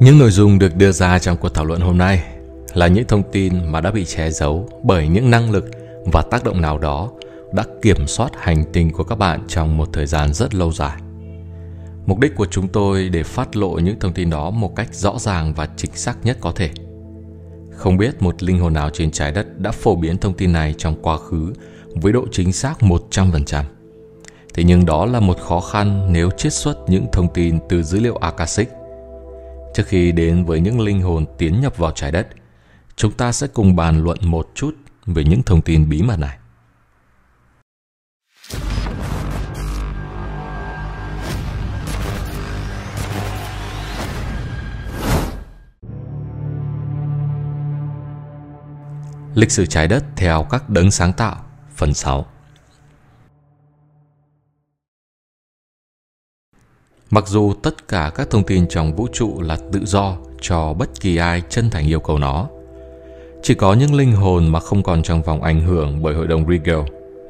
Những nội dung được đưa ra trong cuộc thảo luận hôm nay là những thông tin mà đã bị che giấu bởi những năng lực và tác động nào đó đã kiểm soát hành tinh của các bạn trong một thời gian rất lâu dài. Mục đích của chúng tôi để phát lộ những thông tin đó một cách rõ ràng và chính xác nhất có thể. Không biết một linh hồn nào trên trái đất đã phổ biến thông tin này trong quá khứ với độ chính xác 100%. Thế nhưng đó là một khó khăn nếu chiết xuất những thông tin từ dữ liệu Akashic. Trước khi đến với những linh hồn tiến nhập vào trái đất, chúng ta sẽ cùng bàn luận một chút về những thông tin bí mật này. Lịch sử trái đất theo các đấng sáng tạo Phần 6 Mặc dù tất cả các thông tin trong vũ trụ là tự do cho bất kỳ ai chân thành yêu cầu nó, chỉ có những linh hồn mà không còn trong vòng ảnh hưởng bởi hội đồng Regal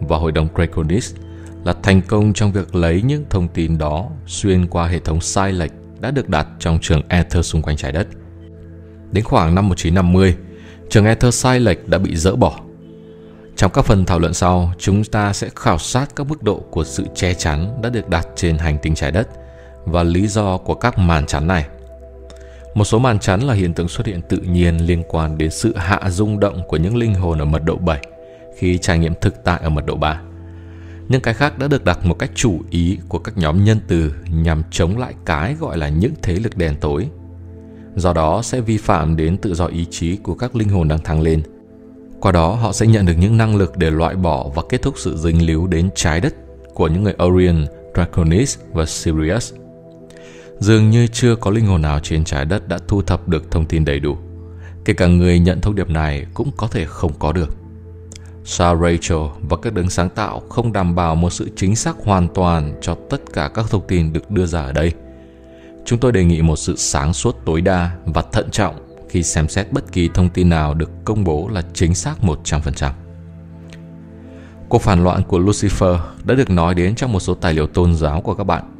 và hội đồng Draconis là thành công trong việc lấy những thông tin đó xuyên qua hệ thống sai lệch đã được đặt trong trường Ether xung quanh trái đất. Đến khoảng năm 1950, trường Ether sai lệch đã bị dỡ bỏ. Trong các phần thảo luận sau, chúng ta sẽ khảo sát các mức độ của sự che chắn đã được đặt trên hành tinh trái đất và lý do của các màn chắn này. Một số màn chắn là hiện tượng xuất hiện tự nhiên liên quan đến sự hạ rung động của những linh hồn ở mật độ 7 khi trải nghiệm thực tại ở mật độ 3. Những cái khác đã được đặt một cách chủ ý của các nhóm nhân từ nhằm chống lại cái gọi là những thế lực đèn tối. Do đó sẽ vi phạm đến tự do ý chí của các linh hồn đang thăng lên. Qua đó họ sẽ nhận được những năng lực để loại bỏ và kết thúc sự dính líu đến trái đất của những người Orion, Draconis và Sirius. Dường như chưa có linh hồn nào trên trái đất đã thu thập được thông tin đầy đủ. Kể cả người nhận thông điệp này cũng có thể không có được. Sao Rachel và các đấng sáng tạo không đảm bảo một sự chính xác hoàn toàn cho tất cả các thông tin được đưa ra ở đây. Chúng tôi đề nghị một sự sáng suốt tối đa và thận trọng khi xem xét bất kỳ thông tin nào được công bố là chính xác 100%. Cuộc phản loạn của Lucifer đã được nói đến trong một số tài liệu tôn giáo của các bạn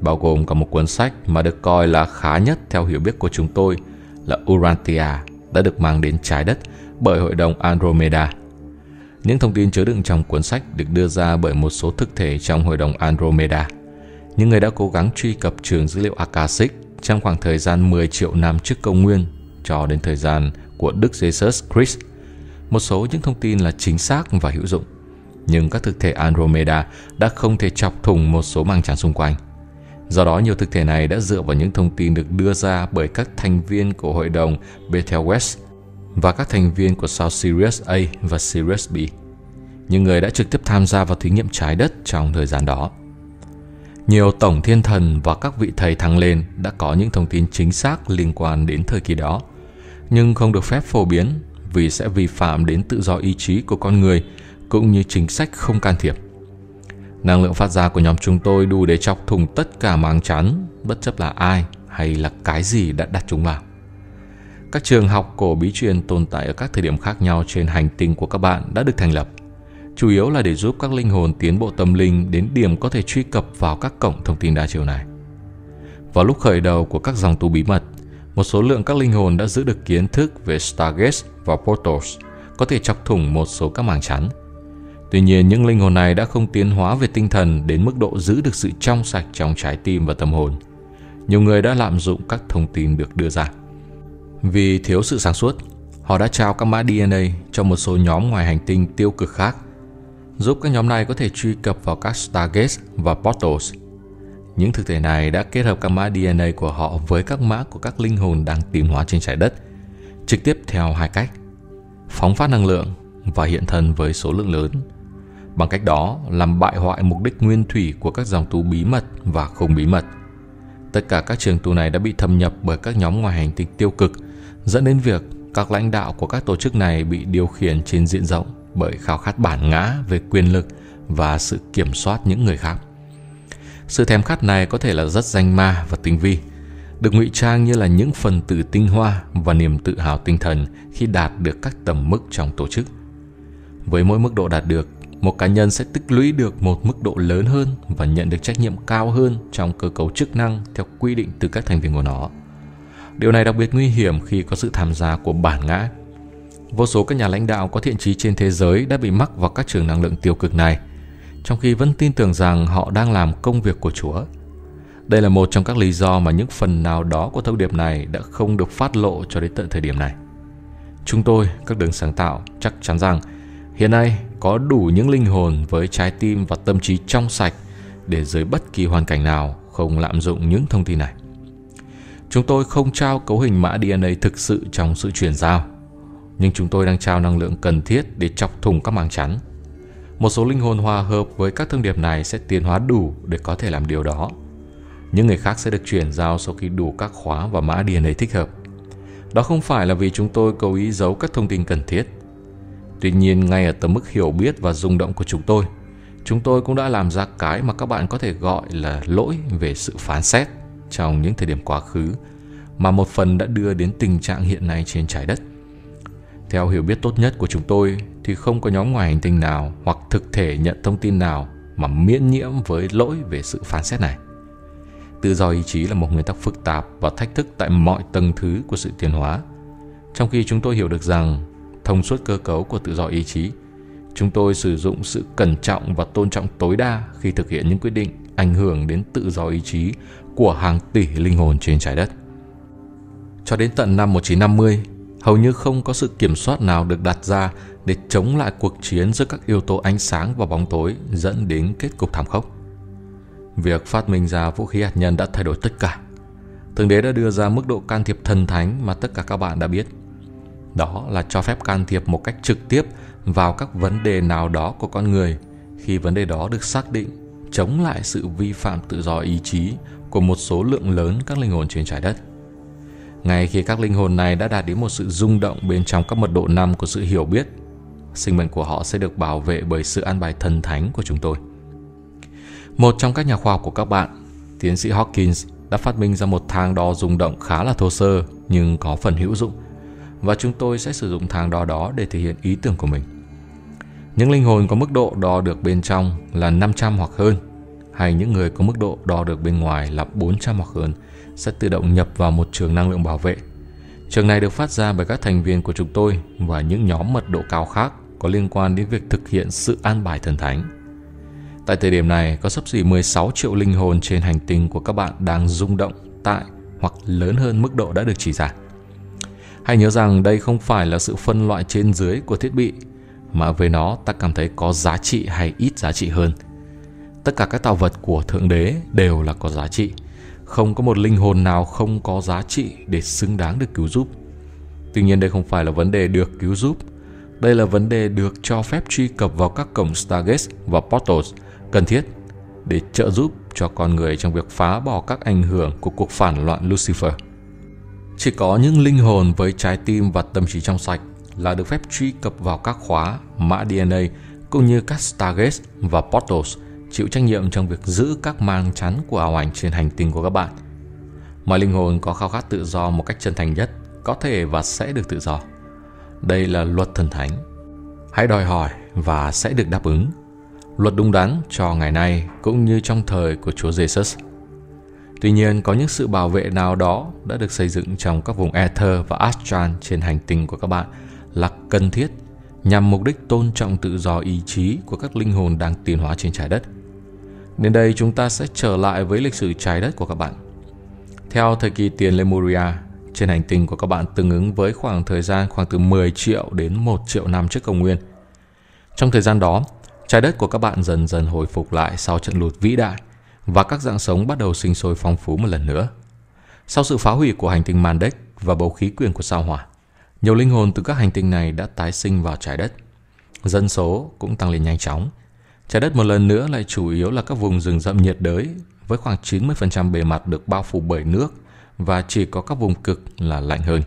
bao gồm cả một cuốn sách mà được coi là khá nhất theo hiểu biết của chúng tôi là Urantia đã được mang đến trái đất bởi Hội đồng Andromeda. Những thông tin chứa đựng trong cuốn sách được đưa ra bởi một số thực thể trong Hội đồng Andromeda, những người đã cố gắng truy cập trường dữ liệu Akashic trong khoảng thời gian 10 triệu năm trước công nguyên cho đến thời gian của Đức Jesus Christ. Một số những thông tin là chính xác và hữu dụng, nhưng các thực thể Andromeda đã không thể chọc thủng một số màng trắng xung quanh. Do đó, nhiều thực thể này đã dựa vào những thông tin được đưa ra bởi các thành viên của hội đồng Bethel West và các thành viên của South Sirius A và Sirius B, những người đã trực tiếp tham gia vào thí nghiệm trái đất trong thời gian đó. Nhiều tổng thiên thần và các vị thầy thăng lên đã có những thông tin chính xác liên quan đến thời kỳ đó, nhưng không được phép phổ biến vì sẽ vi phạm đến tự do ý chí của con người cũng như chính sách không can thiệp. Năng lượng phát ra của nhóm chúng tôi đủ để chọc thùng tất cả máng chắn, bất chấp là ai hay là cái gì đã đặt chúng vào. Các trường học cổ bí truyền tồn tại ở các thời điểm khác nhau trên hành tinh của các bạn đã được thành lập, chủ yếu là để giúp các linh hồn tiến bộ tâm linh đến điểm có thể truy cập vào các cổng thông tin đa chiều này. Vào lúc khởi đầu của các dòng tu bí mật, một số lượng các linh hồn đã giữ được kiến thức về Stargates và Portals, có thể chọc thủng một số các màng chắn – Tuy nhiên, những linh hồn này đã không tiến hóa về tinh thần đến mức độ giữ được sự trong sạch trong trái tim và tâm hồn. Nhiều người đã lạm dụng các thông tin được đưa ra. Vì thiếu sự sáng suốt, họ đã trao các mã DNA cho một số nhóm ngoài hành tinh tiêu cực khác, giúp các nhóm này có thể truy cập vào các Stargates và Portals. Những thực thể này đã kết hợp các mã DNA của họ với các mã của các linh hồn đang tiến hóa trên trái đất, trực tiếp theo hai cách. Phóng phát năng lượng và hiện thân với số lượng lớn bằng cách đó làm bại hoại mục đích nguyên thủy của các dòng tu bí mật và không bí mật. Tất cả các trường tu này đã bị thâm nhập bởi các nhóm ngoài hành tinh tiêu cực, dẫn đến việc các lãnh đạo của các tổ chức này bị điều khiển trên diện rộng bởi khao khát bản ngã về quyền lực và sự kiểm soát những người khác. Sự thèm khát này có thể là rất danh ma và tinh vi, được ngụy trang như là những phần tử tinh hoa và niềm tự hào tinh thần khi đạt được các tầm mức trong tổ chức. Với mỗi mức độ đạt được, một cá nhân sẽ tích lũy được một mức độ lớn hơn và nhận được trách nhiệm cao hơn trong cơ cấu chức năng theo quy định từ các thành viên của nó. Điều này đặc biệt nguy hiểm khi có sự tham gia của bản ngã. Vô số các nhà lãnh đạo có thiện trí trên thế giới đã bị mắc vào các trường năng lượng tiêu cực này, trong khi vẫn tin tưởng rằng họ đang làm công việc của Chúa. Đây là một trong các lý do mà những phần nào đó của thông điệp này đã không được phát lộ cho đến tận thời điểm này. Chúng tôi, các đường sáng tạo, chắc chắn rằng hiện nay có đủ những linh hồn với trái tim và tâm trí trong sạch để dưới bất kỳ hoàn cảnh nào không lạm dụng những thông tin này. Chúng tôi không trao cấu hình mã DNA thực sự trong sự chuyển giao, nhưng chúng tôi đang trao năng lượng cần thiết để chọc thủng các màng chắn. Một số linh hồn hòa hợp với các thông điệp này sẽ tiến hóa đủ để có thể làm điều đó. Những người khác sẽ được chuyển giao sau khi đủ các khóa và mã DNA thích hợp. Đó không phải là vì chúng tôi cố ý giấu các thông tin cần thiết. Tuy nhiên, ngay ở tầm mức hiểu biết và rung động của chúng tôi, chúng tôi cũng đã làm ra cái mà các bạn có thể gọi là lỗi về sự phán xét trong những thời điểm quá khứ mà một phần đã đưa đến tình trạng hiện nay trên trái đất. Theo hiểu biết tốt nhất của chúng tôi thì không có nhóm ngoài hành tinh nào hoặc thực thể nhận thông tin nào mà miễn nhiễm với lỗi về sự phán xét này. Tự do ý chí là một nguyên tắc phức tạp và thách thức tại mọi tầng thứ của sự tiến hóa. Trong khi chúng tôi hiểu được rằng thông suốt cơ cấu của tự do ý chí, chúng tôi sử dụng sự cẩn trọng và tôn trọng tối đa khi thực hiện những quyết định ảnh hưởng đến tự do ý chí của hàng tỷ linh hồn trên trái đất. Cho đến tận năm 1950, hầu như không có sự kiểm soát nào được đặt ra để chống lại cuộc chiến giữa các yếu tố ánh sáng và bóng tối dẫn đến kết cục thảm khốc. Việc phát minh ra vũ khí hạt nhân đã thay đổi tất cả. Thượng đế đã đưa ra mức độ can thiệp thần thánh mà tất cả các bạn đã biết. Đó là cho phép can thiệp một cách trực tiếp vào các vấn đề nào đó của con người khi vấn đề đó được xác định chống lại sự vi phạm tự do ý chí của một số lượng lớn các linh hồn trên trái đất. Ngay khi các linh hồn này đã đạt đến một sự rung động bên trong các mật độ năm của sự hiểu biết, sinh mệnh của họ sẽ được bảo vệ bởi sự an bài thần thánh của chúng tôi. Một trong các nhà khoa học của các bạn, tiến sĩ Hawkins đã phát minh ra một thang đo rung động khá là thô sơ nhưng có phần hữu dụng và chúng tôi sẽ sử dụng thang đo đó để thể hiện ý tưởng của mình. Những linh hồn có mức độ đo được bên trong là 500 hoặc hơn hay những người có mức độ đo được bên ngoài là 400 hoặc hơn sẽ tự động nhập vào một trường năng lượng bảo vệ. Trường này được phát ra bởi các thành viên của chúng tôi và những nhóm mật độ cao khác có liên quan đến việc thực hiện sự an bài thần thánh. Tại thời điểm này, có sắp xỉ 16 triệu linh hồn trên hành tinh của các bạn đang rung động tại hoặc lớn hơn mức độ đã được chỉ ra. Hãy nhớ rằng đây không phải là sự phân loại trên dưới của thiết bị, mà với nó ta cảm thấy có giá trị hay ít giá trị hơn – tất cả các tạo vật của thượng đế đều là có giá trị. Không có một linh hồn nào không có giá trị để xứng đáng được cứu giúp. Tuy nhiên đây không phải là vấn đề được cứu giúp. Đây là vấn đề được cho phép truy cập vào các cổng Stargate và Portals cần thiết để trợ giúp cho con người trong việc phá bỏ các ảnh hưởng của cuộc phản loạn Lucifer. Chỉ có những linh hồn với trái tim và tâm trí trong sạch là được phép truy cập vào các khóa, mã DNA cũng như các Stargate và Portals chịu trách nhiệm trong việc giữ các mang chắn của ảo ảnh trên hành tinh của các bạn. Mọi linh hồn có khao khát tự do một cách chân thành nhất, có thể và sẽ được tự do. Đây là luật thần thánh. Hãy đòi hỏi và sẽ được đáp ứng. Luật đúng đắn cho ngày nay cũng như trong thời của Chúa Jesus. Tuy nhiên, có những sự bảo vệ nào đó đã được xây dựng trong các vùng Ether và Astral trên hành tinh của các bạn là cần thiết nhằm mục đích tôn trọng tự do ý chí của các linh hồn đang tiến hóa trên trái đất – Đến đây chúng ta sẽ trở lại với lịch sử trái đất của các bạn. Theo thời kỳ tiền Lemuria, trên hành tinh của các bạn tương ứng với khoảng thời gian khoảng từ 10 triệu đến 1 triệu năm trước công nguyên. Trong thời gian đó, trái đất của các bạn dần dần hồi phục lại sau trận lụt vĩ đại và các dạng sống bắt đầu sinh sôi phong phú một lần nữa. Sau sự phá hủy của hành tinh Mandek và bầu khí quyển của sao hỏa, nhiều linh hồn từ các hành tinh này đã tái sinh vào trái đất. Dân số cũng tăng lên nhanh chóng – Trái đất một lần nữa lại chủ yếu là các vùng rừng rậm nhiệt đới với khoảng 90% bề mặt được bao phủ bởi nước và chỉ có các vùng cực là lạnh hơn.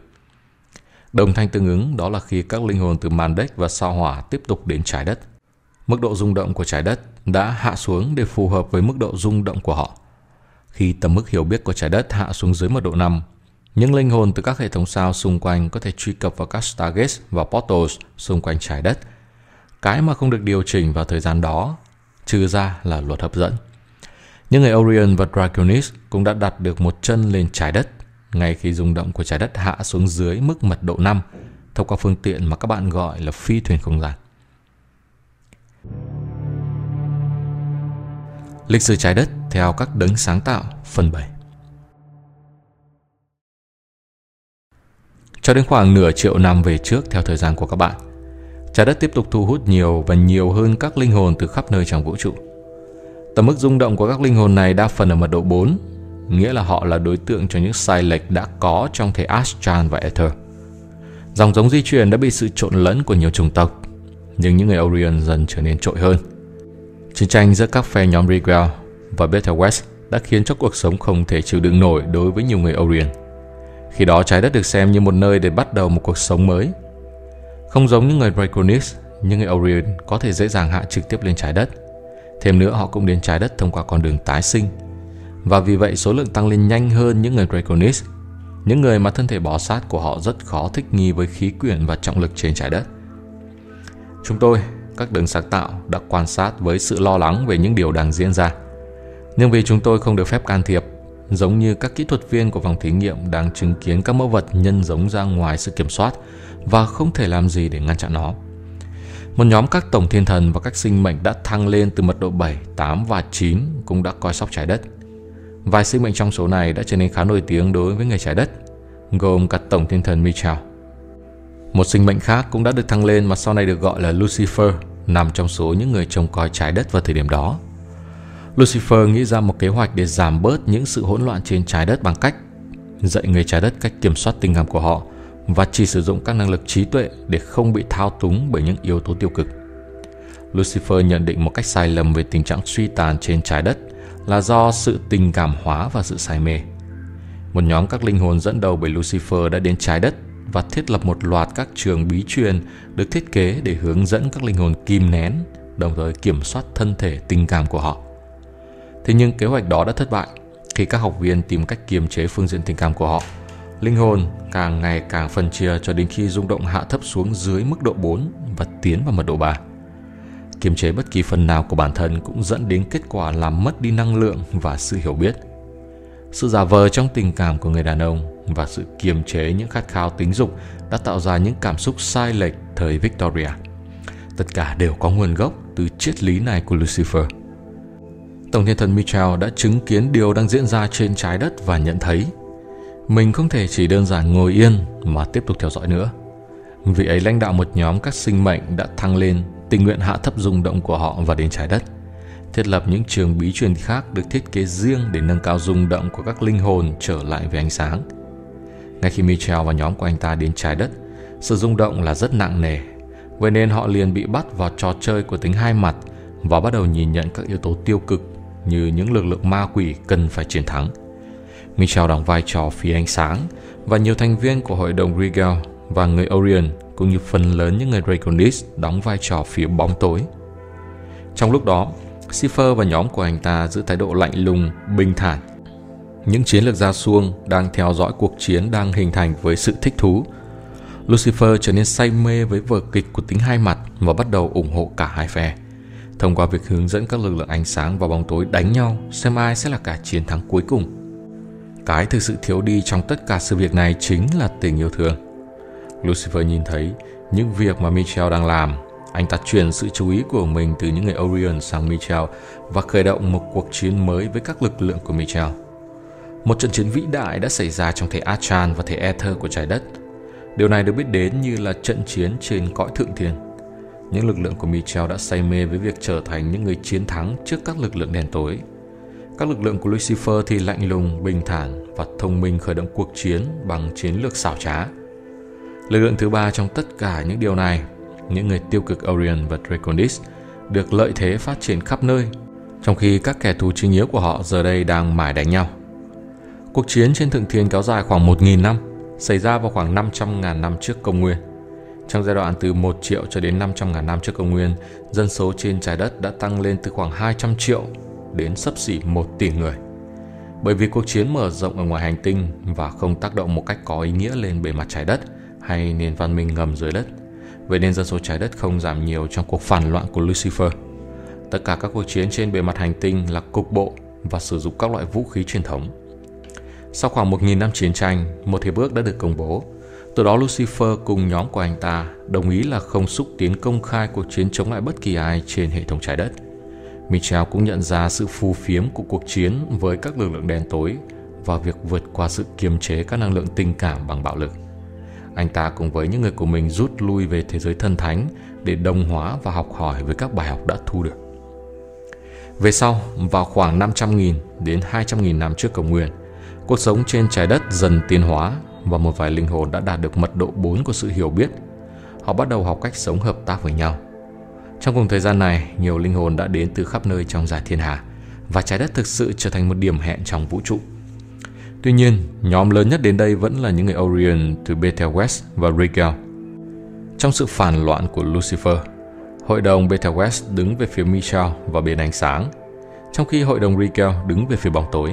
Đồng thanh tương ứng đó là khi các linh hồn từ Mandek và sao hỏa tiếp tục đến trái đất. Mức độ rung động của trái đất đã hạ xuống để phù hợp với mức độ rung động của họ. Khi tầm mức hiểu biết của trái đất hạ xuống dưới mật độ 5, những linh hồn từ các hệ thống sao xung quanh có thể truy cập vào các Stargates và Portals xung quanh trái đất – cái mà không được điều chỉnh vào thời gian đó, trừ ra là luật hấp dẫn. Những người Orion và Draconis cũng đã đặt được một chân lên trái đất ngay khi rung động của trái đất hạ xuống dưới mức mật độ 5 thông qua phương tiện mà các bạn gọi là phi thuyền không gian. Lịch sử trái đất theo các đấng sáng tạo phần 7 Cho đến khoảng nửa triệu năm về trước theo thời gian của các bạn, trái đất tiếp tục thu hút nhiều và nhiều hơn các linh hồn từ khắp nơi trong vũ trụ. Tầm mức rung động của các linh hồn này đa phần ở mật độ 4, nghĩa là họ là đối tượng cho những sai lệch đã có trong thể Astral và Ether. Dòng giống di truyền đã bị sự trộn lẫn của nhiều chủng tộc, nhưng những người Orion dần trở nên trội hơn. Chiến tranh giữa các phe nhóm Rigel và Beta West đã khiến cho cuộc sống không thể chịu đựng nổi đối với nhiều người Orient. Khi đó trái đất được xem như một nơi để bắt đầu một cuộc sống mới. Không giống những người Draconis, những người Orion có thể dễ dàng hạ trực tiếp lên trái đất. Thêm nữa họ cũng đến trái đất thông qua con đường tái sinh. Và vì vậy số lượng tăng lên nhanh hơn những người Draconis, những người mà thân thể bò sát của họ rất khó thích nghi với khí quyển và trọng lực trên trái đất. Chúng tôi, các đường sáng tạo, đã quan sát với sự lo lắng về những điều đang diễn ra. Nhưng vì chúng tôi không được phép can thiệp giống như các kỹ thuật viên của phòng thí nghiệm đang chứng kiến các mẫu vật nhân giống ra ngoài sự kiểm soát và không thể làm gì để ngăn chặn nó. Một nhóm các tổng thiên thần và các sinh mệnh đã thăng lên từ mật độ 7, 8 và 9 cũng đã coi sóc trái đất. Vài sinh mệnh trong số này đã trở nên khá nổi tiếng đối với người trái đất, gồm cả tổng thiên thần Michael. Một sinh mệnh khác cũng đã được thăng lên mà sau này được gọi là Lucifer, nằm trong số những người trông coi trái đất vào thời điểm đó. Lucifer nghĩ ra một kế hoạch để giảm bớt những sự hỗn loạn trên trái đất bằng cách dạy người trái đất cách kiểm soát tình cảm của họ và chỉ sử dụng các năng lực trí tuệ để không bị thao túng bởi những yếu tố tiêu cực. Lucifer nhận định một cách sai lầm về tình trạng suy tàn trên trái đất là do sự tình cảm hóa và sự say mê. Một nhóm các linh hồn dẫn đầu bởi Lucifer đã đến trái đất và thiết lập một loạt các trường bí truyền được thiết kế để hướng dẫn các linh hồn kìm nén, đồng thời kiểm soát thân thể tình cảm của họ. Thế nhưng kế hoạch đó đã thất bại khi các học viên tìm cách kiềm chế phương diện tình cảm của họ. Linh hồn càng ngày càng phân chia cho đến khi rung động hạ thấp xuống dưới mức độ 4 và tiến vào mật độ 3. Kiềm chế bất kỳ phần nào của bản thân cũng dẫn đến kết quả làm mất đi năng lượng và sự hiểu biết. Sự giả vờ trong tình cảm của người đàn ông và sự kiềm chế những khát khao tính dục đã tạo ra những cảm xúc sai lệch thời Victoria. Tất cả đều có nguồn gốc từ triết lý này của Lucifer. Tổng thiên thần Michael đã chứng kiến điều đang diễn ra trên trái đất và nhận thấy mình không thể chỉ đơn giản ngồi yên mà tiếp tục theo dõi nữa. Vị ấy lãnh đạo một nhóm các sinh mệnh đã thăng lên, tình nguyện hạ thấp rung động của họ và đến trái đất. Thiết lập những trường bí truyền khác được thiết kế riêng để nâng cao rung động của các linh hồn trở lại với ánh sáng. Ngay khi Michel và nhóm của anh ta đến trái đất, sự rung động là rất nặng nề, vậy nên họ liền bị bắt vào trò chơi của tính hai mặt và bắt đầu nhìn nhận các yếu tố tiêu cực như những lực lượng ma quỷ cần phải chiến thắng. Michel đóng vai trò phía ánh sáng và nhiều thành viên của hội đồng Regal và người Orion cũng như phần lớn những người Draconis đóng vai trò phía bóng tối. Trong lúc đó, Schiffer và nhóm của anh ta giữ thái độ lạnh lùng, bình thản. Những chiến lược gia xuông đang theo dõi cuộc chiến đang hình thành với sự thích thú. Lucifer trở nên say mê với vở kịch của tính hai mặt và bắt đầu ủng hộ cả hai phe thông qua việc hướng dẫn các lực lượng ánh sáng và bóng tối đánh nhau xem ai sẽ là cả chiến thắng cuối cùng. Cái thực sự thiếu đi trong tất cả sự việc này chính là tình yêu thương. Lucifer nhìn thấy những việc mà Michel đang làm. Anh ta chuyển sự chú ý của mình từ những người Orion sang Michel và khởi động một cuộc chiến mới với các lực lượng của Michel. Một trận chiến vĩ đại đã xảy ra trong thể Achan và thể Ether của trái đất. Điều này được biết đến như là trận chiến trên cõi thượng thiên. Những lực lượng của Michel đã say mê với việc trở thành những người chiến thắng trước các lực lượng đen tối. Các lực lượng của Lucifer thì lạnh lùng, bình thản và thông minh khởi động cuộc chiến bằng chiến lược xảo trá. Lực lượng thứ ba trong tất cả những điều này, những người tiêu cực Orion và Draconis, được lợi thế phát triển khắp nơi, trong khi các kẻ thù chính yếu của họ giờ đây đang mải đánh nhau. Cuộc chiến trên Thượng Thiên kéo dài khoảng 1.000 năm, xảy ra vào khoảng 500.000 năm trước công nguyên. Trong giai đoạn từ 1 triệu cho đến 500 ngàn năm trước công nguyên, dân số trên trái đất đã tăng lên từ khoảng 200 triệu đến sấp xỉ 1 tỷ người. Bởi vì cuộc chiến mở rộng ở ngoài hành tinh và không tác động một cách có ý nghĩa lên bề mặt trái đất hay nền văn minh ngầm dưới đất, vậy nên dân số trái đất không giảm nhiều trong cuộc phản loạn của Lucifer. Tất cả các cuộc chiến trên bề mặt hành tinh là cục bộ và sử dụng các loại vũ khí truyền thống. Sau khoảng 1.000 năm chiến tranh, một hiệp ước đã được công bố. Từ đó Lucifer cùng nhóm của anh ta đồng ý là không xúc tiến công khai cuộc chiến chống lại bất kỳ ai trên hệ thống trái đất. Michel cũng nhận ra sự phù phiếm của cuộc chiến với các lực lượng đen tối và việc vượt qua sự kiềm chế các năng lượng tình cảm bằng bạo lực. Anh ta cùng với những người của mình rút lui về thế giới thân thánh để đồng hóa và học hỏi với các bài học đã thu được. Về sau, vào khoảng 500.000 đến 200.000 năm trước công nguyên, cuộc sống trên trái đất dần tiến hóa và một vài linh hồn đã đạt được mật độ 4 của sự hiểu biết. Họ bắt đầu học cách sống hợp tác với nhau. Trong cùng thời gian này, nhiều linh hồn đã đến từ khắp nơi trong giải thiên hà và trái đất thực sự trở thành một điểm hẹn trong vũ trụ. Tuy nhiên, nhóm lớn nhất đến đây vẫn là những người Orion từ Betelgeuse và Rigel. Trong sự phản loạn của Lucifer, hội đồng Betelgeuse đứng về phía Michel và bên ánh sáng, trong khi hội đồng Rigel đứng về phía bóng tối.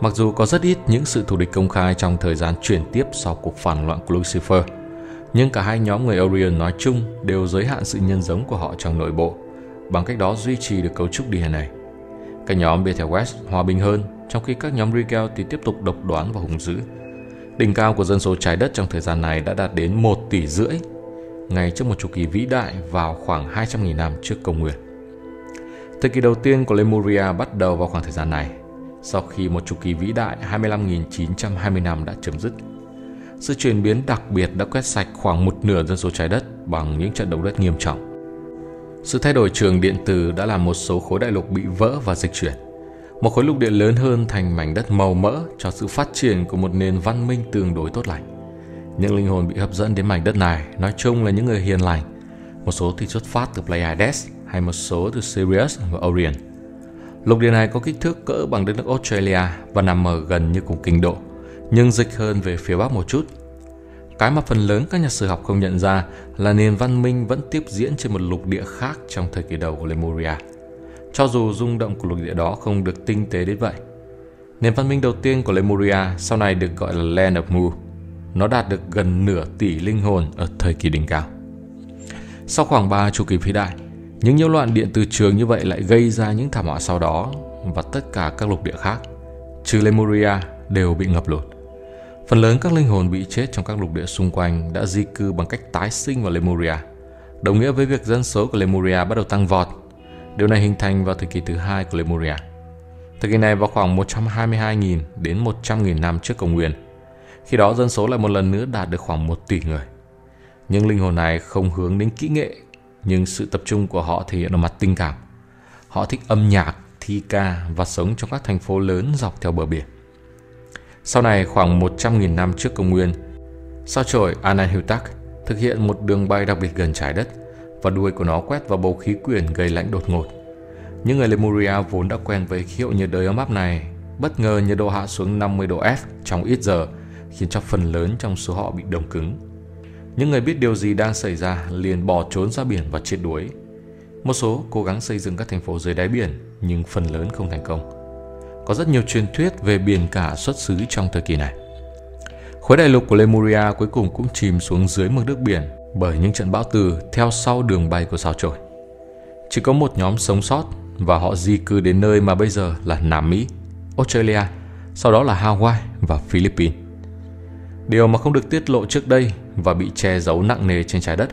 Mặc dù có rất ít những sự thù địch công khai trong thời gian chuyển tiếp sau cuộc phản loạn của Lucifer, nhưng cả hai nhóm người Orion nói chung đều giới hạn sự nhân giống của họ trong nội bộ, bằng cách đó duy trì được cấu trúc DNA. Các nhóm Betelgeuse hòa bình hơn trong khi các nhóm Rigel thì tiếp tục độc đoán và hung dữ. Đỉnh cao của dân số trái đất trong thời gian này đã đạt đến 1 tỷ rưỡi, ngay trước một chu kỳ vĩ đại vào khoảng 200.000 năm trước công nguyên. Thời kỳ đầu tiên của Lemuria bắt đầu vào khoảng thời gian này, sau khi một chu kỳ vĩ đại 25.920 năm đã chấm dứt. Sự chuyển biến đặc biệt đã quét sạch khoảng một nửa dân số trái đất bằng những trận động đất nghiêm trọng. Sự thay đổi trường điện từ đã làm một số khối đại lục bị vỡ và dịch chuyển một khối lục địa lớn hơn thành mảnh đất màu mỡ cho sự phát triển của một nền văn minh tương đối tốt lành. Những linh hồn bị hấp dẫn đến mảnh đất này nói chung là những người hiền lành, một số thì xuất phát từ Pleiades hay một số từ Sirius và Orion. Lục địa này có kích thước cỡ bằng đất nước Australia và nằm ở gần như cùng kinh độ, nhưng dịch hơn về phía bắc một chút. Cái mà phần lớn các nhà sử học không nhận ra là nền văn minh vẫn tiếp diễn trên một lục địa khác trong thời kỳ đầu của Lemuria – cho dù rung động của lục địa đó không được tinh tế đến vậy. Nền văn minh đầu tiên của Lemuria sau này được gọi là Land of Mu. Nó đạt được gần nửa tỷ linh hồn ở thời kỳ đỉnh cao. Sau khoảng 3 chu kỳ phi đại, những nhiễu loạn điện từ trường như vậy lại gây ra những thảm họa sau đó và tất cả các lục địa khác, trừ Lemuria, đều bị ngập lụt. Phần lớn các linh hồn bị chết trong các lục địa xung quanh đã di cư bằng cách tái sinh vào Lemuria, đồng nghĩa với việc dân số của Lemuria bắt đầu tăng vọt Điều này hình thành vào thời kỳ thứ hai của Lemuria. Thời kỳ này vào khoảng 122.000 đến 100.000 năm trước công nguyên. Khi đó dân số lại một lần nữa đạt được khoảng 1 tỷ người. Nhưng linh hồn này không hướng đến kỹ nghệ, nhưng sự tập trung của họ thể hiện ở mặt tình cảm. Họ thích âm nhạc, thi ca và sống trong các thành phố lớn dọc theo bờ biển. Sau này khoảng 100.000 năm trước công nguyên, sao chổi Anahutak thực hiện một đường bay đặc biệt gần trái đất – và đuôi của nó quét vào bầu khí quyển gây lạnh đột ngột. Những người Lemuria vốn đã quen với khí hậu nhiệt đới ấm áp này, bất ngờ nhiệt độ hạ xuống 50 độ F trong ít giờ, khiến cho phần lớn trong số họ bị đông cứng. Những người biết điều gì đang xảy ra liền bỏ trốn ra biển và chết đuối. Một số cố gắng xây dựng các thành phố dưới đáy biển, nhưng phần lớn không thành công. Có rất nhiều truyền thuyết về biển cả xuất xứ trong thời kỳ này. Khối đại lục của Lemuria cuối cùng cũng chìm xuống dưới mực nước biển bởi những trận bão từ theo sau đường bay của sao chổi. Chỉ có một nhóm sống sót và họ di cư đến nơi mà bây giờ là Nam Mỹ, Australia, sau đó là Hawaii và Philippines. Điều mà không được tiết lộ trước đây và bị che giấu nặng nề trên trái đất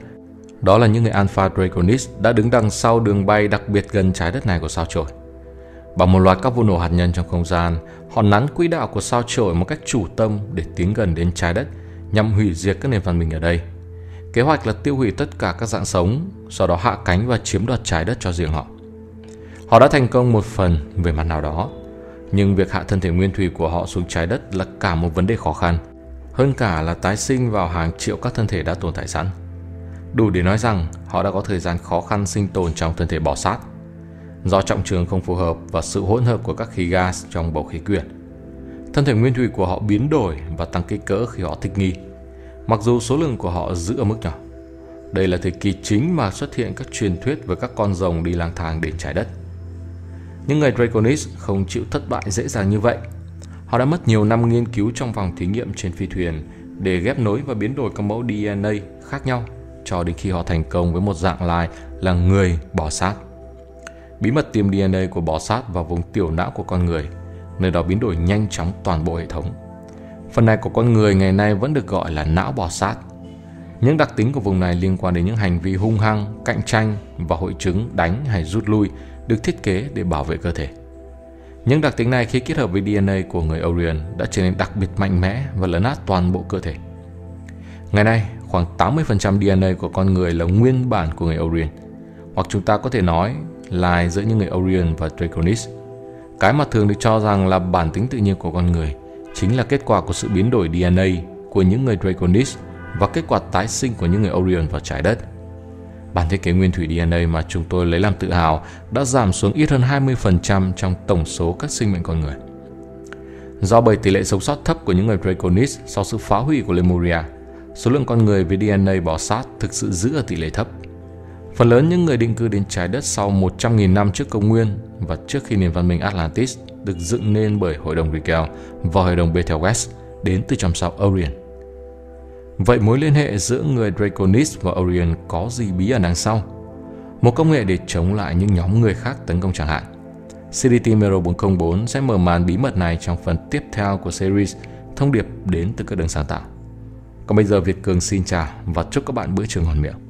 đó là những người Alpha Draconis đã đứng đằng sau đường bay đặc biệt gần trái đất này của sao chổi. Bằng một loạt các vụ nổ hạt nhân trong không gian, họ nắn quỹ đạo của sao chổi một cách chủ tâm để tiến gần đến trái đất nhằm hủy diệt các nền văn minh ở đây – Kế hoạch là tiêu hủy tất cả các dạng sống, sau đó hạ cánh và chiếm đoạt trái đất cho riêng họ. Họ đã thành công một phần về mặt nào đó, nhưng việc hạ thân thể nguyên thủy của họ xuống trái đất là cả một vấn đề khó khăn, hơn cả là tái sinh vào hàng triệu các thân thể đã tồn tại sẵn. Đủ để nói rằng họ đã có thời gian khó khăn sinh tồn trong thân thể bò sát, do trọng trường không phù hợp và sự hỗn hợp của các khí gas trong bầu khí quyển. Thân thể nguyên thủy của họ biến đổi và tăng kích cỡ khi họ thích nghi, mặc dù số lượng của họ giữ ở mức nhỏ. Đây là thời kỳ chính mà xuất hiện các truyền thuyết về các con rồng đi lang thang đến trái đất. Những người Draconis không chịu thất bại dễ dàng như vậy. Họ đã mất nhiều năm nghiên cứu trong vòng thí nghiệm trên phi thuyền để ghép nối và biến đổi các mẫu DNA khác nhau cho đến khi họ thành công với một dạng lai là người bò sát. Bí mật tiêm DNA của bò sát vào vùng tiểu não của con người nơi đó biến đổi nhanh chóng toàn bộ hệ thống. Phần này của con người ngày nay vẫn được gọi là não bò sát. Những đặc tính của vùng này liên quan đến những hành vi hung hăng, cạnh tranh và hội chứng đánh hay rút lui được thiết kế để bảo vệ cơ thể. Những đặc tính này khi kết hợp với DNA của người Orion đã trở nên đặc biệt mạnh mẽ và lấn át toàn bộ cơ thể. Ngày nay, khoảng 80% DNA của con người là nguyên bản của người Orion, hoặc chúng ta có thể nói Lai giữa những người Orion và Draconis. Cái mà thường được cho rằng là bản tính tự nhiên của con người chính là kết quả của sự biến đổi DNA của những người Draconis và kết quả tái sinh của những người Orion vào trái đất. Bản thiết kế nguyên thủy DNA mà chúng tôi lấy làm tự hào đã giảm xuống ít hơn 20% trong tổng số các sinh mệnh con người. Do bởi tỷ lệ sống sót thấp của những người Draconis sau sự phá hủy của Lemuria, số lượng con người với DNA bỏ sát thực sự giữ ở tỷ lệ thấp. Phần lớn những người định cư đến trái đất sau 100.000 năm trước công nguyên và trước khi nền văn minh Atlantis được dựng nên bởi Hội đồng Rigel và Hội đồng Betelgeuse đến từ trong sao Orion. Vậy mối liên hệ giữa người Draconis và Orion có gì bí ẩn đằng sau? Một công nghệ để chống lại những nhóm người khác tấn công chẳng hạn. CDT Mero 404 sẽ mở màn bí mật này trong phần tiếp theo của series Thông điệp đến từ các đường sáng tạo. Còn bây giờ, Việt Cường xin chào và chúc các bạn bữa trưa ngon miệng.